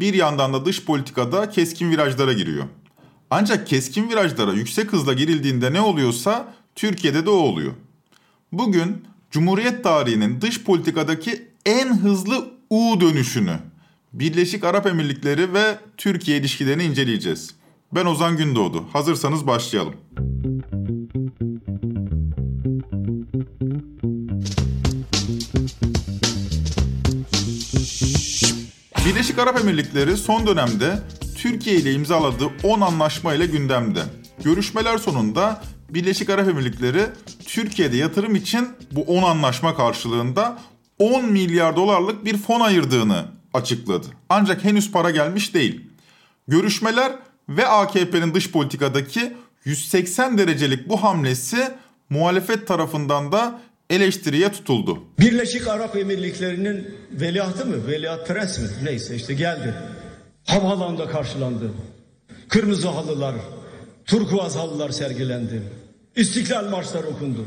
bir yandan da dış politikada keskin virajlara giriyor. Ancak keskin virajlara yüksek hızla girildiğinde ne oluyorsa Türkiye'de de o oluyor. Bugün Cumhuriyet tarihinin dış politikadaki en hızlı U dönüşünü, Birleşik Arap Emirlikleri ve Türkiye ilişkilerini inceleyeceğiz. Ben Ozan Gündoğdu. Hazırsanız başlayalım. Birleşik Arap Emirlikleri son dönemde Türkiye ile imzaladığı 10 anlaşma ile gündemde. Görüşmeler sonunda Birleşik Arap Emirlikleri Türkiye'de yatırım için bu 10 anlaşma karşılığında 10 milyar dolarlık bir fon ayırdığını açıkladı. Ancak henüz para gelmiş değil. Görüşmeler ve AKP'nin dış politikadaki 180 derecelik bu hamlesi muhalefet tarafından da eleştiriye tutuldu. Birleşik Arap Emirlikleri'nin veliahtı mı? Veliaht prens mi? Neyse işte geldi. Havaalanında karşılandı. Kırmızı halılar, turkuaz halılar sergilendi. İstiklal marşları okundu.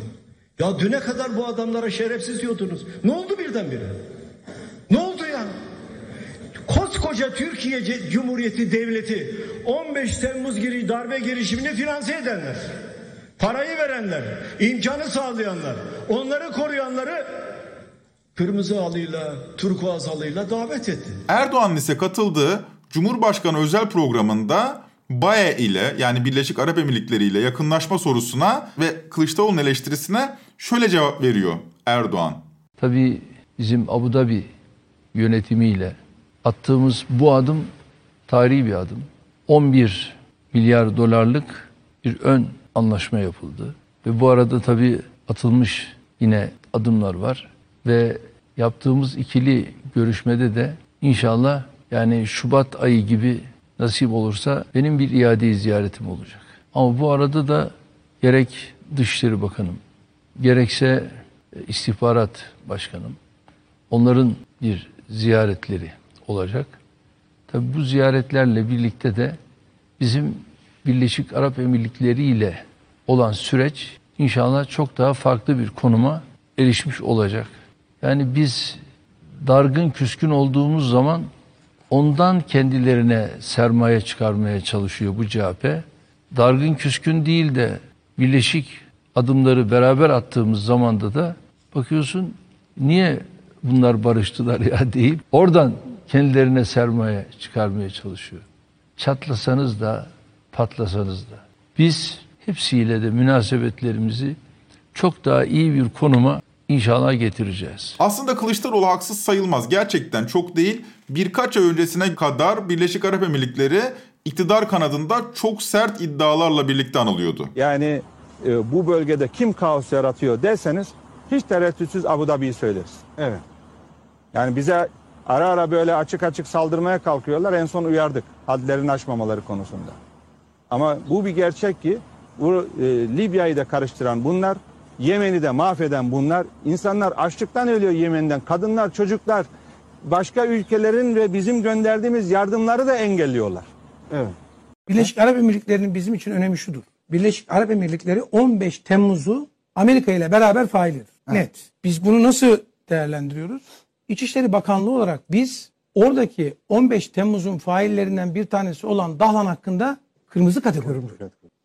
Ya düne kadar bu adamlara şerefsiz diyordunuz. Ne oldu birdenbire? Ne oldu ya? Koskoca Türkiye Cumhuriyeti Devleti 15 Temmuz giri darbe girişimini finanse edenler. Parayı verenler, imkanı sağlayanlar, onları koruyanları kırmızı halıyla, turkuaz halıyla davet etti. Erdoğan ise katıldığı Cumhurbaşkanı özel programında BAE ile yani Birleşik Arap Emirlikleri ile yakınlaşma sorusuna ve Kılıçdaroğlu'nun eleştirisine şöyle cevap veriyor Erdoğan. Tabii bizim Abu Dhabi yönetimiyle attığımız bu adım tarihi bir adım. 11 milyar dolarlık bir ön anlaşma yapıldı. Ve bu arada tabii atılmış yine adımlar var. Ve yaptığımız ikili görüşmede de inşallah yani Şubat ayı gibi nasip olursa benim bir iade ziyaretim olacak. Ama bu arada da gerek Dışişleri Bakanım, gerekse istihbarat başkanım, onların bir ziyaretleri olacak. Tabi bu ziyaretlerle birlikte de bizim Birleşik Arap Emirlikleri ile olan süreç inşallah çok daha farklı bir konuma erişmiş olacak. Yani biz dargın küskün olduğumuz zaman ondan kendilerine sermaye çıkarmaya çalışıyor bu CHP. Dargın küskün değil de birleşik adımları beraber attığımız zamanda da bakıyorsun niye bunlar barıştılar ya deyip oradan kendilerine sermaye çıkarmaya çalışıyor. Çatlasanız da patlasanız da. Biz hepsiyle de münasebetlerimizi çok daha iyi bir konuma inşallah getireceğiz. Aslında Kılıçdaroğlu haksız sayılmaz. Gerçekten çok değil. Birkaç ay öncesine kadar Birleşik Arap Emirlikleri iktidar kanadında çok sert iddialarla birlikte anılıyordu. Yani e, bu bölgede kim kaos yaratıyor derseniz hiç tereddütsüz Abu Dhabi'yi söyleriz. Evet. Yani bize ara ara böyle açık açık saldırmaya kalkıyorlar. En son uyardık hadlerini aşmamaları konusunda. Ama bu bir gerçek ki bu e, Libya'yı da karıştıran bunlar, Yemen'i de mahveden bunlar. İnsanlar açlıktan ölüyor Yemen'den. Kadınlar, çocuklar başka ülkelerin ve bizim gönderdiğimiz yardımları da engelliyorlar. Evet. Birleşik Arap Emirlikleri'nin bizim için önemi şudur. Birleşik Arap Emirlikleri 15 Temmuz'u Amerika ile beraber faildir. Net. Biz bunu nasıl değerlendiriyoruz? İçişleri Bakanlığı olarak biz oradaki 15 Temmuz'un faillerinden bir tanesi olan Dahlan hakkında kırmızı kategori.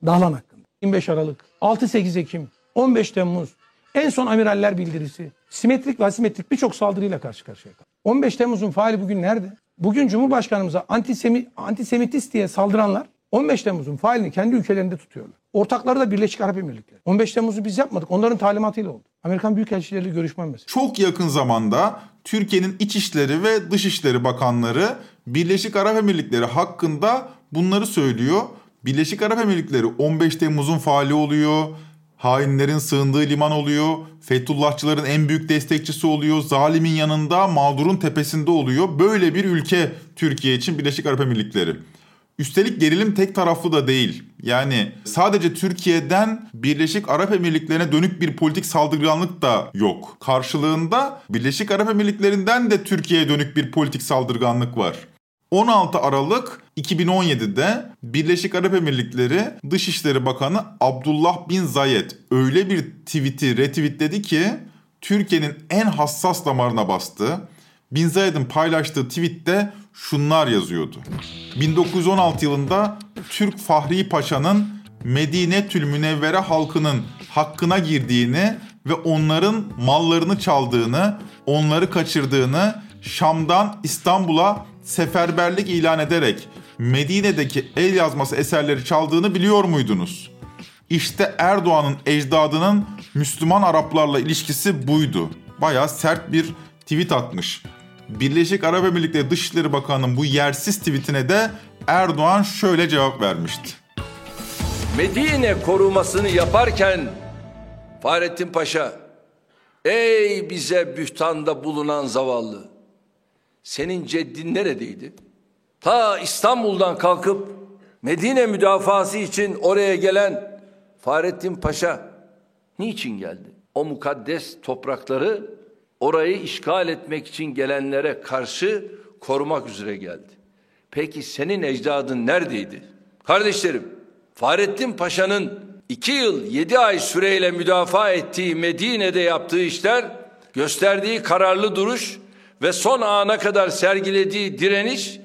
Dahlan hakkında. 25 Aralık, 6-8 Ekim, 15 Temmuz, en son amiraller bildirisi, simetrik ve asimetrik birçok saldırıyla karşı karşıya kaldı. 15 Temmuz'un faili bugün nerede? Bugün Cumhurbaşkanımıza antisemi, antisemitist diye saldıranlar 15 Temmuz'un failini kendi ülkelerinde tutuyorlar. Ortakları da Birleşik Arap Emirlikleri. 15 Temmuz'u biz yapmadık. Onların talimatıyla oldu. Amerikan Büyükelçileriyle görüşmem mesela. Çok yakın zamanda Türkiye'nin İçişleri ve Dışişleri Bakanları Birleşik Arap Emirlikleri hakkında bunları söylüyor. Birleşik Arap Emirlikleri 15 Temmuz'un faali oluyor. Hainlerin sığındığı liman oluyor. Fethullahçıların en büyük destekçisi oluyor. Zalimin yanında, mağdurun tepesinde oluyor. Böyle bir ülke Türkiye için Birleşik Arap Emirlikleri. Üstelik gerilim tek taraflı da değil. Yani sadece Türkiye'den Birleşik Arap Emirlikleri'ne dönük bir politik saldırganlık da yok. Karşılığında Birleşik Arap Emirlikleri'nden de Türkiye'ye dönük bir politik saldırganlık var. 16 Aralık 2017'de Birleşik Arap Emirlikleri Dışişleri Bakanı Abdullah bin Zayed öyle bir tweet'i retweetledi ki Türkiye'nin en hassas damarına bastı. Bin Zayed'in paylaştığı tweette şunlar yazıyordu. 1916 yılında Türk Fahri Paşa'nın Medine Tül Münevvere halkının hakkına girdiğini ve onların mallarını çaldığını, onları kaçırdığını Şam'dan İstanbul'a seferberlik ilan ederek Medine'deki el yazması eserleri çaldığını biliyor muydunuz? İşte Erdoğan'ın ecdadının Müslüman Araplarla ilişkisi buydu. Baya sert bir tweet atmış. Birleşik Arap Emirlikleri Dışişleri Bakanı'nın bu yersiz tweetine de Erdoğan şöyle cevap vermişti. Medine korumasını yaparken Fahrettin Paşa ey bize bühtanda bulunan zavallı senin ceddin neredeydi? Ta İstanbul'dan kalkıp Medine müdafası için oraya gelen Fahrettin Paşa niçin geldi? O mukaddes toprakları orayı işgal etmek için gelenlere karşı korumak üzere geldi. Peki senin ecdadın neredeydi? Kardeşlerim, Fahrettin Paşa'nın iki yıl yedi ay süreyle müdafaa ettiği Medine'de yaptığı işler, gösterdiği kararlı duruş ve son ana kadar sergilediği direniş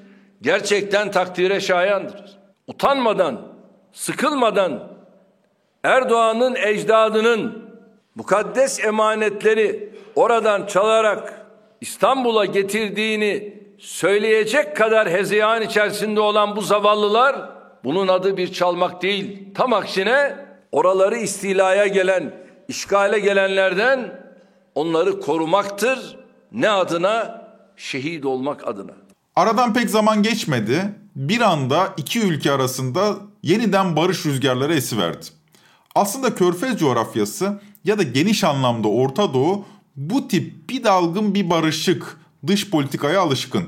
gerçekten takdire şayandır. Utanmadan, sıkılmadan Erdoğan'ın ecdadının mukaddes emanetleri oradan çalarak İstanbul'a getirdiğini söyleyecek kadar hezeyan içerisinde olan bu zavallılar bunun adı bir çalmak değil. Tam aksine oraları istilaya gelen, işgale gelenlerden onları korumaktır. Ne adına? Şehit olmak adına. Aradan pek zaman geçmedi. Bir anda iki ülke arasında yeniden barış rüzgarları esiverdi. Aslında Körfez coğrafyası ya da geniş anlamda Orta Doğu bu tip bir dalgın bir barışık dış politikaya alışkın.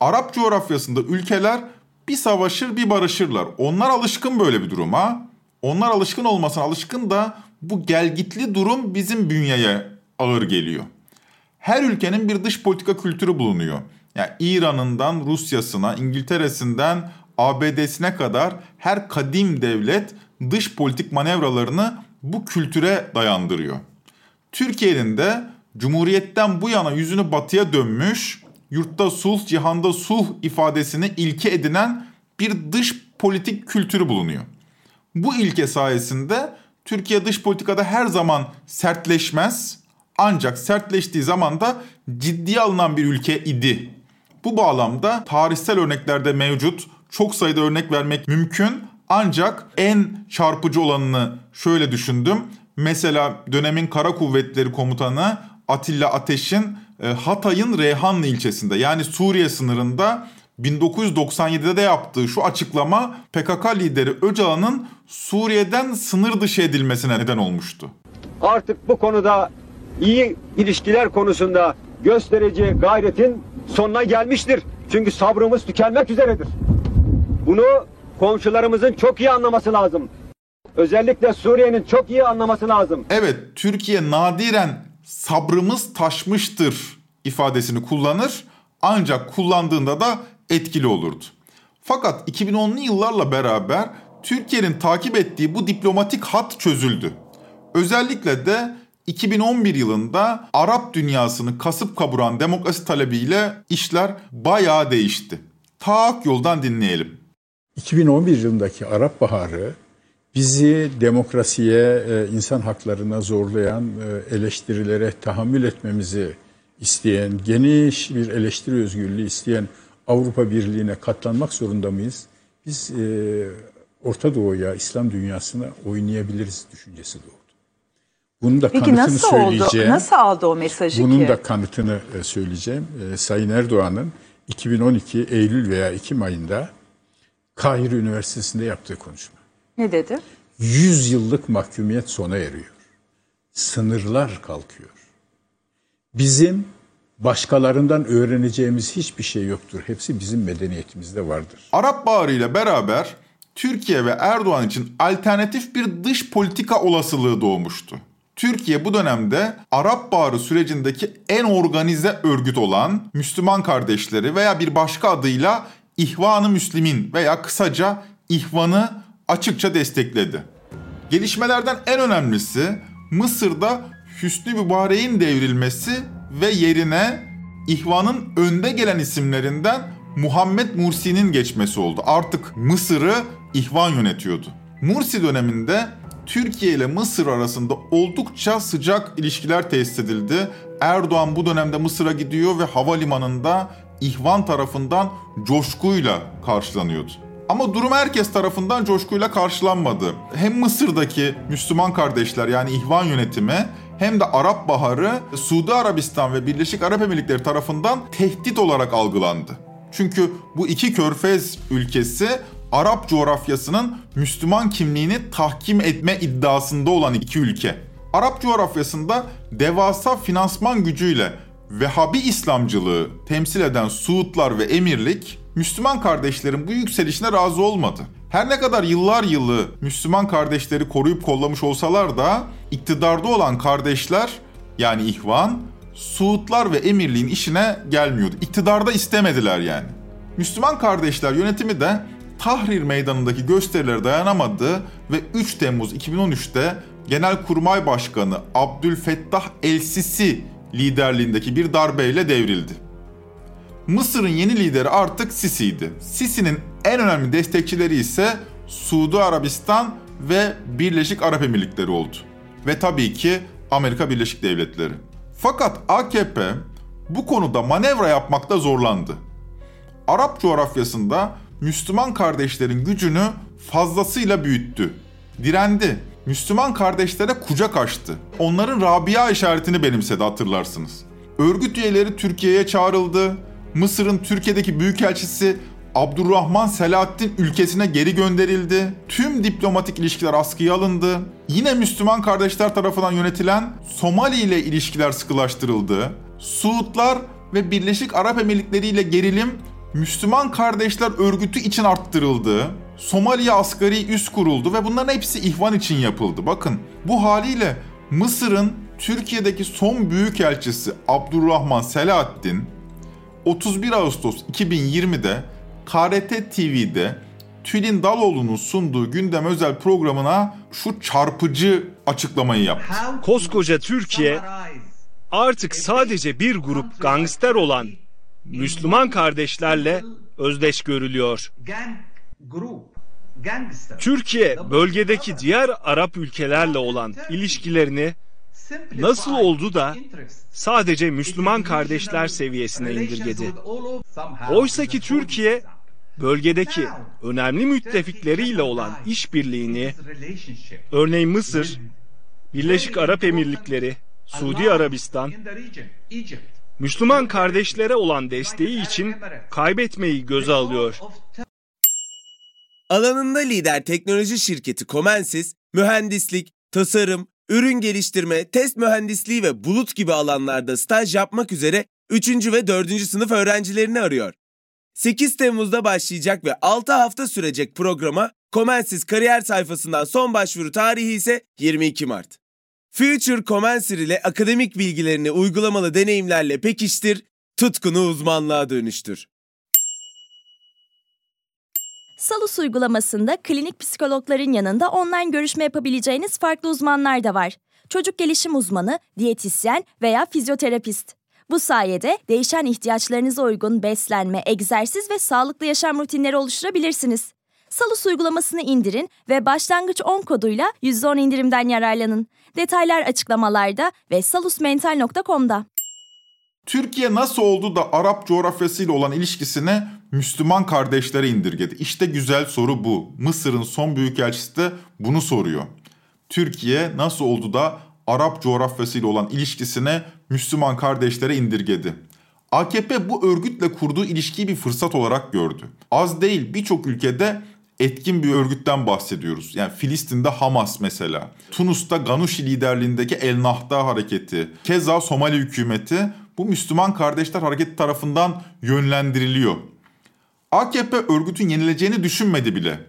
Arap coğrafyasında ülkeler bir savaşır bir barışırlar. Onlar alışkın böyle bir duruma. Onlar alışkın olmasına alışkın da bu gelgitli durum bizim bünyeye ağır geliyor. Her ülkenin bir dış politika kültürü bulunuyor. Yani İran'ından Rusya'sına, İngiltere'sinden ABD'sine kadar her kadim devlet dış politik manevralarını bu kültüre dayandırıyor. Türkiye'nin de Cumhuriyet'ten bu yana yüzünü batıya dönmüş, yurtta sulh, cihanda sulh ifadesini ilke edinen bir dış politik kültürü bulunuyor. Bu ilke sayesinde Türkiye dış politikada her zaman sertleşmez ancak sertleştiği zaman da ciddiye alınan bir ülke idi. Bu bağlamda tarihsel örneklerde mevcut çok sayıda örnek vermek mümkün ancak en çarpıcı olanını şöyle düşündüm. Mesela dönemin Kara Kuvvetleri Komutanı Atilla Ateş'in e, Hatay'ın Reyhanlı ilçesinde yani Suriye sınırında 1997'de de yaptığı şu açıklama PKK lideri Öcalan'ın Suriye'den sınır dışı edilmesine neden olmuştu. Artık bu konuda iyi ilişkiler konusunda göstereceği gayretin sonuna gelmiştir. Çünkü sabrımız tükenmek üzeredir. Bunu komşularımızın çok iyi anlaması lazım. Özellikle Suriye'nin çok iyi anlaması lazım. Evet, Türkiye nadiren sabrımız taşmıştır ifadesini kullanır ancak kullandığında da etkili olurdu. Fakat 2010'lu yıllarla beraber Türkiye'nin takip ettiği bu diplomatik hat çözüldü. Özellikle de 2011 yılında Arap dünyasını kasıp kaburan demokrasi talebiyle işler bayağı değişti. Tak yoldan dinleyelim. 2011 yılındaki Arap Baharı bizi demokrasiye, e, insan haklarına zorlayan e, eleştirilere tahammül etmemizi isteyen, geniş bir eleştiri özgürlüğü isteyen Avrupa Birliği'ne katlanmak zorunda mıyız? Biz e, Orta Doğu'ya, İslam dünyasına oynayabiliriz düşüncesi doğdu. Bunun da Peki kanıtını nasıl oldu? söyleyeceğim. Nasıl aldı o mesajı Bunun ki? da kanıtını e, söyleyeceğim. E, Sayın Erdoğan'ın 2012 Eylül veya Ekim ayında Kahire Üniversitesi'nde yaptığı konuşma. Ne dedi? 100 yıllık mahkumiyet sona eriyor. Sınırlar kalkıyor. Bizim başkalarından öğreneceğimiz hiçbir şey yoktur. Hepsi bizim medeniyetimizde vardır. Arap Baharı ile beraber Türkiye ve Erdoğan için alternatif bir dış politika olasılığı doğmuştu. Türkiye bu dönemde Arap Baharı sürecindeki en organize örgüt olan Müslüman kardeşleri veya bir başka adıyla İhvan-ı Müslimin veya kısaca İhvan'ı açıkça destekledi. Gelişmelerden en önemlisi Mısır'da Hüsnü Mübarek'in devrilmesi ve yerine İhvan'ın önde gelen isimlerinden Muhammed Mursi'nin geçmesi oldu. Artık Mısır'ı İhvan yönetiyordu. Mursi döneminde Türkiye ile Mısır arasında oldukça sıcak ilişkiler tesis edildi. Erdoğan bu dönemde Mısır'a gidiyor ve havalimanında İhvan tarafından coşkuyla karşılanıyordu. Ama durum herkes tarafından coşkuyla karşılanmadı. Hem Mısır'daki Müslüman kardeşler yani İhvan yönetimi hem de Arap Baharı Suudi Arabistan ve Birleşik Arap Emirlikleri tarafından tehdit olarak algılandı. Çünkü bu iki körfez ülkesi Arap coğrafyasının Müslüman kimliğini tahkim etme iddiasında olan iki ülke. Arap coğrafyasında devasa finansman gücüyle Vehhabi İslamcılığı temsil eden Suudlar ve Emirlik, Müslüman kardeşlerin bu yükselişine razı olmadı. Her ne kadar yıllar yılı Müslüman kardeşleri koruyup kollamış olsalar da iktidarda olan kardeşler yani İhvan, Suudlar ve Emirliğin işine gelmiyordu. İktidarda istemediler yani. Müslüman kardeşler yönetimi de Tahrir Meydanı'ndaki gösterilere dayanamadı ve 3 Temmuz 2013'te Genelkurmay Başkanı Abdülfettah El-Sisi liderliğindeki bir darbeyle devrildi. Mısır'ın yeni lideri artık Sisi'ydi. Sisi'nin en önemli destekçileri ise Suudi Arabistan ve Birleşik Arap Emirlikleri oldu. Ve tabii ki Amerika Birleşik Devletleri. Fakat AKP bu konuda manevra yapmakta zorlandı. Arap coğrafyasında Müslüman kardeşlerin gücünü fazlasıyla büyüttü. Direndi. Müslüman kardeşlere kucak açtı. Onların Rabia işaretini benimsedi hatırlarsınız. Örgüt üyeleri Türkiye'ye çağrıldı. Mısır'ın Türkiye'deki büyükelçisi Abdurrahman Selahattin ülkesine geri gönderildi. Tüm diplomatik ilişkiler askıya alındı. Yine Müslüman kardeşler tarafından yönetilen Somali ile ilişkiler sıkılaştırıldı. Suudlar ve Birleşik Arap Emirlikleri ile gerilim Müslüman Kardeşler Örgütü için arttırıldı. Somali'ye asgari üs kuruldu ve bunların hepsi ihvan için yapıldı. Bakın bu haliyle Mısır'ın Türkiye'deki son büyükelçisi Abdurrahman Selahattin 31 Ağustos 2020'de KRT TV'de Tülin Daloğlu'nun sunduğu gündem özel programına şu çarpıcı açıklamayı yaptı. Koskoca Türkiye artık sadece bir grup gangster olan Müslüman kardeşlerle özdeş görülüyor. Türkiye bölgedeki diğer Arap ülkelerle olan ilişkilerini nasıl oldu da sadece Müslüman kardeşler seviyesine indirgedi. Oysa ki Türkiye bölgedeki önemli müttefikleriyle olan işbirliğini örneğin Mısır, Birleşik Arap Emirlikleri, Suudi Arabistan, Müslüman kardeşlere olan desteği için kaybetmeyi göze alıyor. Alanında lider teknoloji şirketi Comensis, mühendislik, tasarım, ürün geliştirme, test mühendisliği ve bulut gibi alanlarda staj yapmak üzere 3. ve 4. sınıf öğrencilerini arıyor. 8 Temmuz'da başlayacak ve 6 hafta sürecek programa Comensis kariyer sayfasından son başvuru tarihi ise 22 Mart. Future Comensir ile akademik bilgilerini uygulamalı deneyimlerle pekiştir, tutkunu uzmanlığa dönüştür. Salus uygulamasında klinik psikologların yanında online görüşme yapabileceğiniz farklı uzmanlar da var. Çocuk gelişim uzmanı, diyetisyen veya fizyoterapist. Bu sayede değişen ihtiyaçlarınıza uygun beslenme, egzersiz ve sağlıklı yaşam rutinleri oluşturabilirsiniz. Salus uygulamasını indirin ve başlangıç 10 koduyla %10 indirimden yararlanın. Detaylar açıklamalarda ve salusmental.com'da. Türkiye nasıl oldu da Arap coğrafyasıyla olan ilişkisini Müslüman kardeşlere indirgedi? İşte güzel soru bu. Mısır'ın son büyükelçisi de bunu soruyor. Türkiye nasıl oldu da Arap coğrafyasıyla olan ilişkisine Müslüman kardeşlere indirgedi. AKP bu örgütle kurduğu ilişkiyi bir fırsat olarak gördü. Az değil birçok ülkede etkin bir örgütten bahsediyoruz. Yani Filistin'de Hamas mesela. Tunus'ta Ganuşi liderliğindeki El Nahda hareketi. Keza Somali hükümeti bu Müslüman Kardeşler Hareketi tarafından yönlendiriliyor. AKP örgütün yenileceğini düşünmedi bile.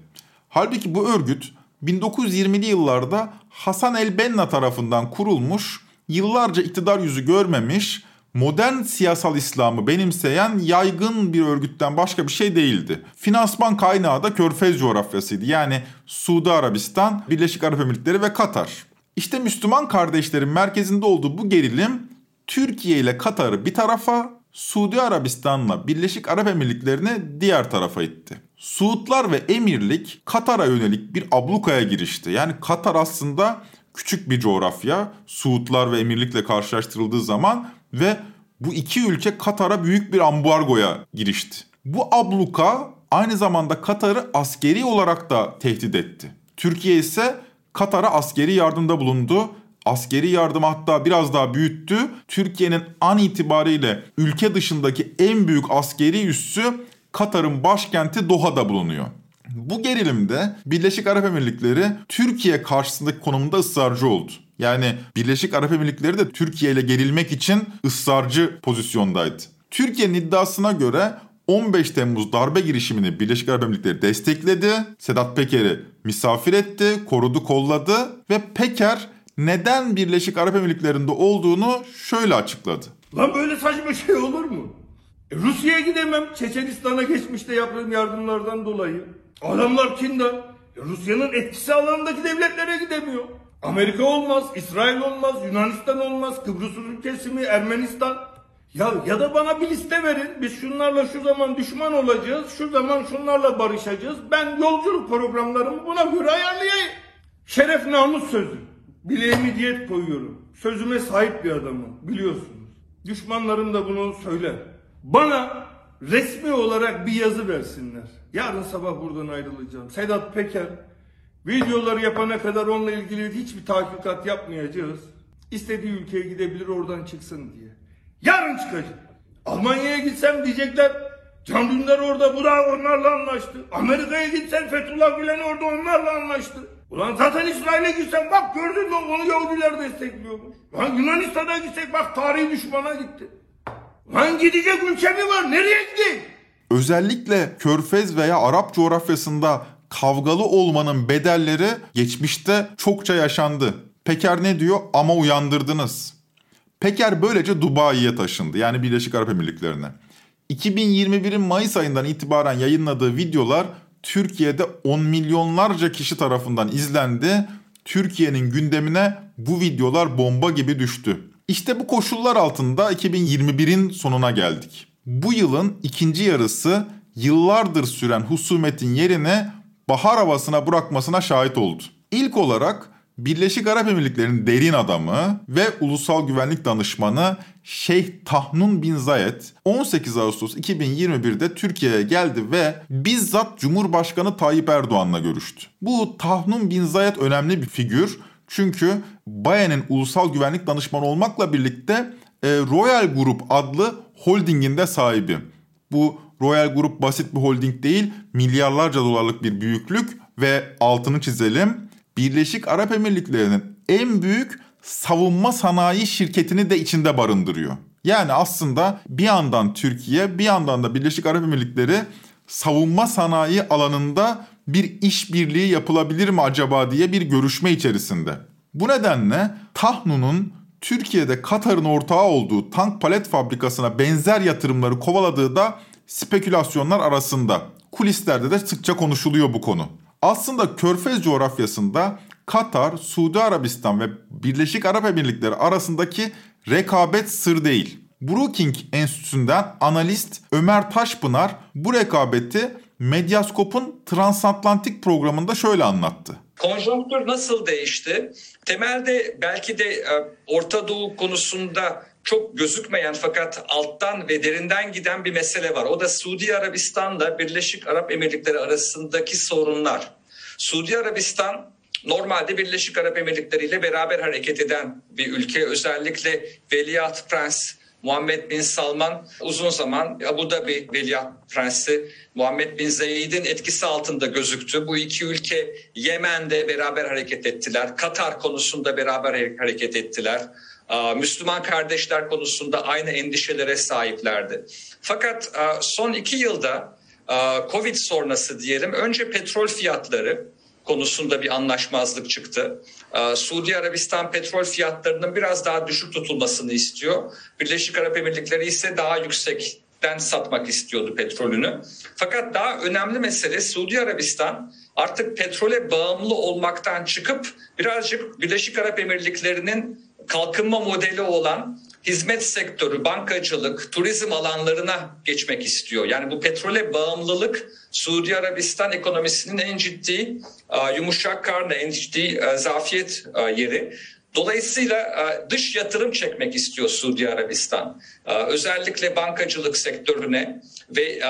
Halbuki bu örgüt 1920'li yıllarda Hasan el-Benna tarafından kurulmuş, yıllarca iktidar yüzü görmemiş, modern siyasal İslam'ı benimseyen yaygın bir örgütten başka bir şey değildi. Finansman kaynağı da Körfez coğrafyasıydı. Yani Suudi Arabistan, Birleşik Arap Emirlikleri ve Katar. İşte Müslüman kardeşlerin merkezinde olduğu bu gerilim Türkiye ile Katar'ı bir tarafa, Suudi Arabistan'la Birleşik Arap Emirlikleri'ni diğer tarafa itti. Suudlar ve Emirlik Katar'a yönelik bir ablukaya girişti. Yani Katar aslında küçük bir coğrafya. Suudlar ve Emirlik'le karşılaştırıldığı zaman ve bu iki ülke Katar'a büyük bir ambargoya girişti. Bu abluka aynı zamanda Katar'ı askeri olarak da tehdit etti. Türkiye ise Katar'a askeri yardımda bulundu. Askeri yardım hatta biraz daha büyüttü. Türkiye'nin an itibariyle ülke dışındaki en büyük askeri üssü Katar'ın başkenti Doha'da bulunuyor. Bu gerilimde Birleşik Arap Emirlikleri Türkiye karşısındaki konumunda ısrarcı oldu. Yani Birleşik Arap Emirlikleri de Türkiye ile gerilmek için ısrarcı pozisyondaydı. Türkiye'nin iddiasına göre 15 Temmuz darbe girişimini Birleşik Arap Emirlikleri destekledi. Sedat Peker'i misafir etti, korudu, kolladı ve Peker neden Birleşik Arap Emirlikleri'nde olduğunu şöyle açıkladı. Lan böyle saçma şey olur mu? E, Rusya'ya gidemem. Çeçenistan'a geçmişte yaptığım yardımlardan dolayı. Adamlar kindar. E, Rusya'nın etkisi alanındaki devletlere gidemiyor. Amerika olmaz, İsrail olmaz, Yunanistan olmaz, Kıbrıs Rum kesimi, Ermenistan. Ya ya da bana bir liste verin. Biz şunlarla şu zaman düşman olacağız. Şu zaman şunlarla barışacağız. Ben yolculuk programlarımı buna göre ayarlayayım. Şeref namus sözü. Bileğimi diyet koyuyorum. Sözüme sahip bir adamım. Biliyorsunuz. Düşmanlarım da bunu söyler. Bana resmi olarak bir yazı versinler. Yarın sabah buradan ayrılacağım. Sedat Peker videoları yapana kadar onunla ilgili hiçbir tahkikat yapmayacağız. İstediği ülkeye gidebilir oradan çıksın diye. Yarın çıkacak. Almanya'ya gitsem diyecekler Can Dündar orada bu da onlarla anlaştı. Amerika'ya gitsen Fethullah Gülen orada onlarla anlaştı. Ulan zaten İsrail'e gitsen bak gördün mü onu Yahudiler destekliyormuş. Lan Yunanistan'a gitsek bak tarihi düşmana gitti. Lan gidecek ülke mi var? Nereye gidecek? Özellikle Körfez veya Arap coğrafyasında kavgalı olmanın bedelleri geçmişte çokça yaşandı. Peker ne diyor? Ama uyandırdınız. Peker böylece Dubai'ye taşındı. Yani Birleşik Arap Emirlikleri'ne. 2021'in Mayıs ayından itibaren yayınladığı videolar Türkiye'de 10 milyonlarca kişi tarafından izlendi. Türkiye'nin gündemine bu videolar bomba gibi düştü. İşte bu koşullar altında 2021'in sonuna geldik. Bu yılın ikinci yarısı yıllardır süren husumetin yerine bahar havasına bırakmasına şahit oldu. İlk olarak Birleşik Arap Emirlikleri'nin derin adamı ve ulusal güvenlik danışmanı Şeyh Tahnun bin Zayed 18 Ağustos 2021'de Türkiye'ye geldi ve bizzat Cumhurbaşkanı Tayyip Erdoğan'la görüştü. Bu Tahnun bin Zayed önemli bir figür çünkü Bayen'in ulusal güvenlik danışmanı olmakla birlikte e, Royal Group adlı holdingin de sahibi. Bu Royal Group basit bir holding değil, milyarlarca dolarlık bir büyüklük ve altını çizelim. Birleşik Arap Emirlikleri'nin en büyük savunma sanayi şirketini de içinde barındırıyor. Yani aslında bir yandan Türkiye, bir yandan da Birleşik Arap Emirlikleri savunma sanayi alanında bir işbirliği yapılabilir mi acaba diye bir görüşme içerisinde. Bu nedenle Tahnu'nun Türkiye'de Katar'ın ortağı olduğu tank palet fabrikasına benzer yatırımları kovaladığı da spekülasyonlar arasında. Kulislerde de sıkça konuşuluyor bu konu. Aslında Körfez coğrafyasında Katar, Suudi Arabistan ve Birleşik Arap Emirlikleri arasındaki rekabet sır değil. Brookings Enstitüsü'nden analist Ömer Taşpınar bu rekabeti Medyaskop'un transatlantik programında şöyle anlattı. Konjonktür nasıl değişti? Temelde belki de e, Orta Doğu konusunda çok gözükmeyen fakat alttan ve derinden giden bir mesele var. O da Suudi Arabistan'la Birleşik Arap Emirlikleri arasındaki sorunlar. Suudi Arabistan normalde Birleşik Arap Emirlikleri ile beraber hareket eden bir ülke. Özellikle Veliaht Prens Muhammed Bin Salman uzun zaman Abu Dhabi Veliaht Prensi Muhammed Bin Zayed'in etkisi altında gözüktü. Bu iki ülke Yemen'de beraber hareket ettiler. Katar konusunda beraber hareket ettiler. Müslüman kardeşler konusunda aynı endişelere sahiplerdi. Fakat son iki yılda Covid sonrası diyelim önce petrol fiyatları konusunda bir anlaşmazlık çıktı. Suudi Arabistan petrol fiyatlarının biraz daha düşük tutulmasını istiyor. Birleşik Arap Emirlikleri ise daha yüksekten satmak istiyordu petrolünü. Fakat daha önemli mesele Suudi Arabistan artık petrole bağımlı olmaktan çıkıp birazcık Birleşik Arap Emirlikleri'nin kalkınma modeli olan hizmet sektörü, bankacılık, turizm alanlarına geçmek istiyor. Yani bu petrole bağımlılık Suudi Arabistan ekonomisinin en ciddi yumuşak karnı, en ciddi zafiyet yeri. Dolayısıyla dış yatırım çekmek istiyor Suudi Arabistan. Özellikle bankacılık sektörüne ve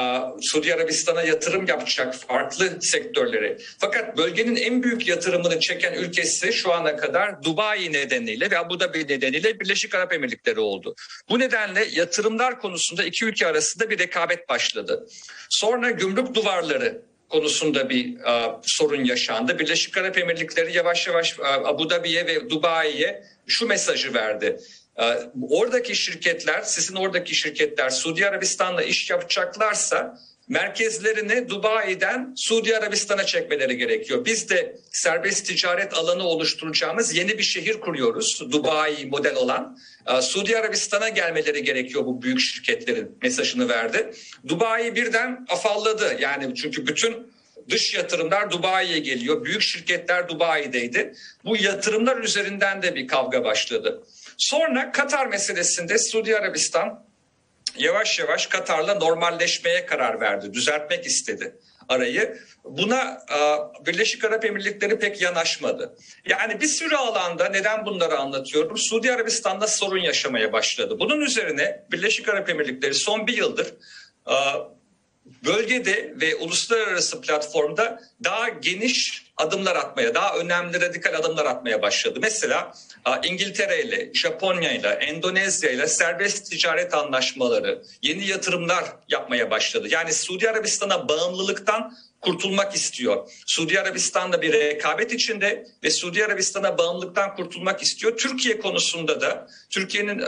Suudi Arabistan'a yatırım yapacak farklı sektörlere. Fakat bölgenin en büyük yatırımını çeken ülkesi şu ana kadar Dubai nedeniyle ve Abu Dhabi nedeniyle Birleşik Arap Emirlikleri oldu. Bu nedenle yatırımlar konusunda iki ülke arasında bir rekabet başladı. Sonra gümrük duvarları konusunda bir uh, sorun yaşandı. Birleşik Arap Emirlikleri yavaş yavaş uh, Abu Dhabi'ye ve Dubai'ye şu mesajı verdi. Uh, oradaki şirketler, sizin oradaki şirketler Suudi Arabistan'la iş yapacaklarsa merkezlerini Dubai'den Suudi Arabistan'a çekmeleri gerekiyor. Biz de serbest ticaret alanı oluşturacağımız yeni bir şehir kuruyoruz. Dubai model olan. Suudi Arabistan'a gelmeleri gerekiyor bu büyük şirketlerin mesajını verdi. Dubai birden afalladı. Yani çünkü bütün dış yatırımlar Dubai'ye geliyor. Büyük şirketler Dubai'deydi. Bu yatırımlar üzerinden de bir kavga başladı. Sonra Katar meselesinde Suudi Arabistan yavaş yavaş Katar'la normalleşmeye karar verdi. Düzeltmek istedi arayı. Buna Birleşik Arap Emirlikleri pek yanaşmadı. Yani bir sürü alanda neden bunları anlatıyorum? Suudi Arabistan'da sorun yaşamaya başladı. Bunun üzerine Birleşik Arap Emirlikleri son bir yıldır bölgede ve uluslararası platformda daha geniş adımlar atmaya, daha önemli radikal adımlar atmaya başladı. Mesela İngiltere ile, Japonya ile, Endonezya ile serbest ticaret anlaşmaları, yeni yatırımlar yapmaya başladı. Yani Suudi Arabistan'a bağımlılıktan kurtulmak istiyor. Suudi Arabistan da bir rekabet içinde ve Suudi Arabistan'a bağımlılıktan kurtulmak istiyor. Türkiye konusunda da Türkiye'nin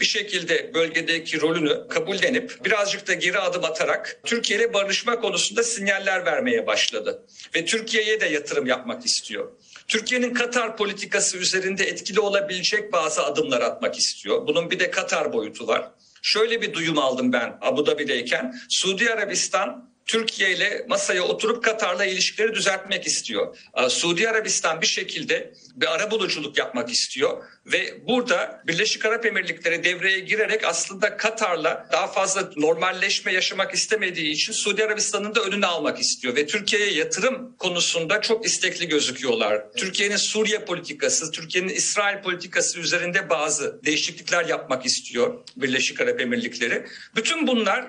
bir şekilde bölgedeki rolünü kabullenip birazcık da geri adım atarak Türkiye ile barışma konusunda sinyaller vermeye başladı. Ve Türkiye'ye de yatırım yapmak istiyor. Türkiye'nin Katar politikası üzerinde etkili olabilecek bazı adımlar atmak istiyor. Bunun bir de Katar boyutu var. Şöyle bir duyum aldım ben Abu Dhabi'deyken. Suudi Arabistan Türkiye ile masaya oturup Katar'la ilişkileri düzeltmek istiyor. Suudi Arabistan bir şekilde bir ara buluculuk yapmak istiyor ve burada Birleşik Arap Emirlikleri devreye girerek aslında Katar'la daha fazla normalleşme yaşamak istemediği için Suudi Arabistan'ın da önünü almak istiyor ve Türkiye'ye yatırım konusunda çok istekli gözüküyorlar. Türkiye'nin Suriye politikası, Türkiye'nin İsrail politikası üzerinde bazı değişiklikler yapmak istiyor Birleşik Arap Emirlikleri. Bütün bunlar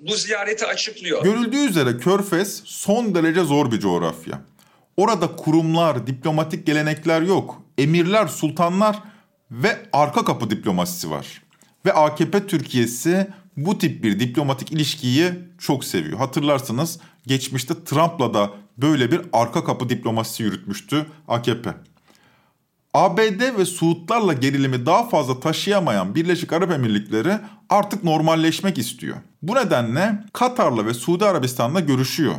bu ziyareti açıklıyor. Görüldüğü üzere Körfez son derece zor bir coğrafya. Orada kurumlar, diplomatik gelenekler yok. Emirler, sultanlar ve arka kapı diplomasisi var. Ve AKP Türkiye'si bu tip bir diplomatik ilişkiyi çok seviyor. Hatırlarsınız geçmişte Trump'la da böyle bir arka kapı diplomasisi yürütmüştü AKP. ABD ve Suudlarla gerilimi daha fazla taşıyamayan Birleşik Arap Emirlikleri artık normalleşmek istiyor. Bu nedenle Katar'la ve Suudi Arabistan'la görüşüyor.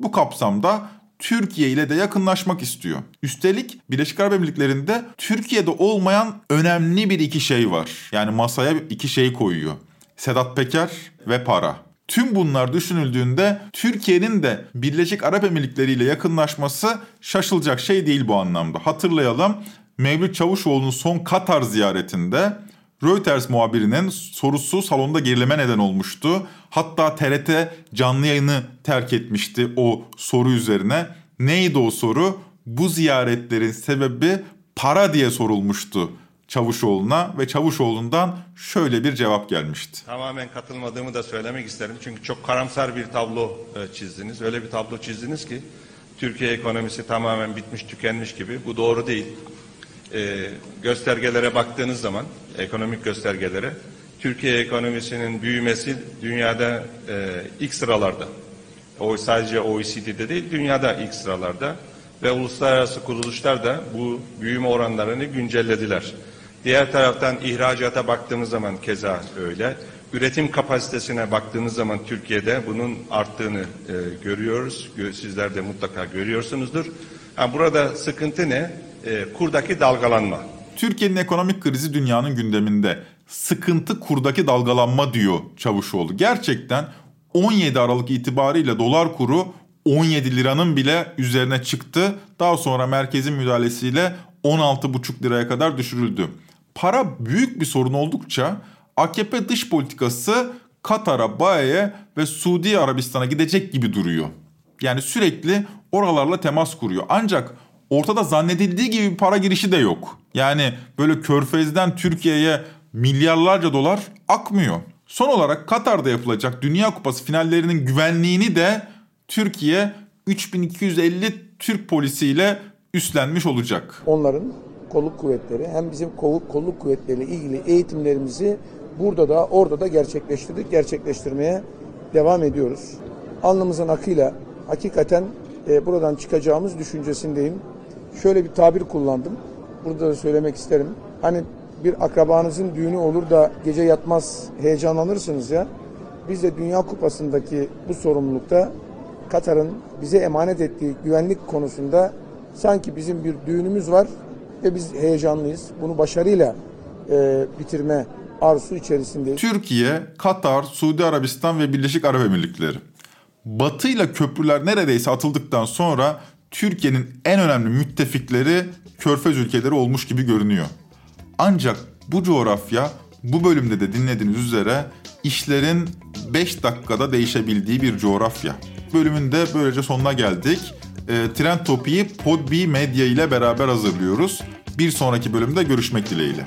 Bu kapsamda Türkiye ile de yakınlaşmak istiyor. Üstelik Birleşik Arap Emirlikleri'nde Türkiye'de olmayan önemli bir iki şey var. Yani masaya iki şey koyuyor. Sedat Peker ve para. Tüm bunlar düşünüldüğünde Türkiye'nin de Birleşik Arap Emirlikleri ile yakınlaşması şaşılacak şey değil bu anlamda. Hatırlayalım Mevlüt Çavuşoğlu'nun son Katar ziyaretinde Reuters muhabirinin sorusu salonda gerileme neden olmuştu. Hatta TRT canlı yayını terk etmişti o soru üzerine. Neydi o soru? Bu ziyaretlerin sebebi para diye sorulmuştu Çavuşoğlu'na ve Çavuşoğlu'ndan şöyle bir cevap gelmişti. Tamamen katılmadığımı da söylemek isterim. Çünkü çok karamsar bir tablo çizdiniz. Öyle bir tablo çizdiniz ki Türkiye ekonomisi tamamen bitmiş tükenmiş gibi. Bu doğru değil. Ee, göstergelere baktığınız zaman, ekonomik göstergelere, Türkiye ekonomisinin büyümesi dünyada e, ilk sıralarda. O sadece OECD'de değil, dünyada ilk sıralarda ve uluslararası kuruluşlar da bu büyüme oranlarını güncellediler. Diğer taraftan ihracata baktığımız zaman keza öyle. Üretim kapasitesine baktığımız zaman Türkiye'de bunun arttığını e, görüyoruz. Sizler de mutlaka görüyorsunuzdur. Ha, burada sıkıntı ne? E, kurdaki dalgalanma. Türkiye'nin ekonomik krizi dünyanın gündeminde. Sıkıntı kurdaki dalgalanma diyor Çavuşoğlu. Gerçekten 17 Aralık itibariyle dolar kuru 17 liranın bile üzerine çıktı. Daha sonra merkezin müdahalesiyle 16,5 liraya kadar düşürüldü. Para büyük bir sorun oldukça AKP dış politikası Katar'a, Bae'ye ve Suudi Arabistan'a gidecek gibi duruyor. Yani sürekli oralarla temas kuruyor. Ancak ortada zannedildiği gibi bir para girişi de yok. Yani böyle Körfez'den Türkiye'ye milyarlarca dolar akmıyor. Son olarak Katar'da yapılacak Dünya Kupası finallerinin güvenliğini de Türkiye 3250 Türk polisiyle üstlenmiş olacak. Onların kolluk kuvvetleri hem bizim kolluk, kolluk kuvvetleriyle ilgili eğitimlerimizi burada da orada da gerçekleştirdik, gerçekleştirmeye devam ediyoruz. Alnımızın akıyla hakikaten e, buradan çıkacağımız düşüncesindeyim. Şöyle bir tabir kullandım. Burada da söylemek isterim. Hani bir akrabanızın düğünü olur da gece yatmaz heyecanlanırsınız ya. Biz de Dünya Kupası'ndaki bu sorumlulukta Katar'ın bize emanet ettiği güvenlik konusunda sanki bizim bir düğünümüz var ve biz heyecanlıyız. Bunu başarıyla e, bitirme arzusu içerisindeyiz. Türkiye, Katar, Suudi Arabistan ve Birleşik Arap Emirlikleri. Batı ile köprüler neredeyse atıldıktan sonra Türkiye'nin en önemli müttefikleri Körfez ülkeleri olmuş gibi görünüyor. Ancak bu coğrafya bu bölümde de dinlediğiniz üzere işlerin 5 dakikada değişebildiği bir coğrafya. Bölümün de böylece sonuna geldik. E, Trend Topi'yi Podbi Medya ile beraber hazırlıyoruz. Bir sonraki bölümde görüşmek dileğiyle.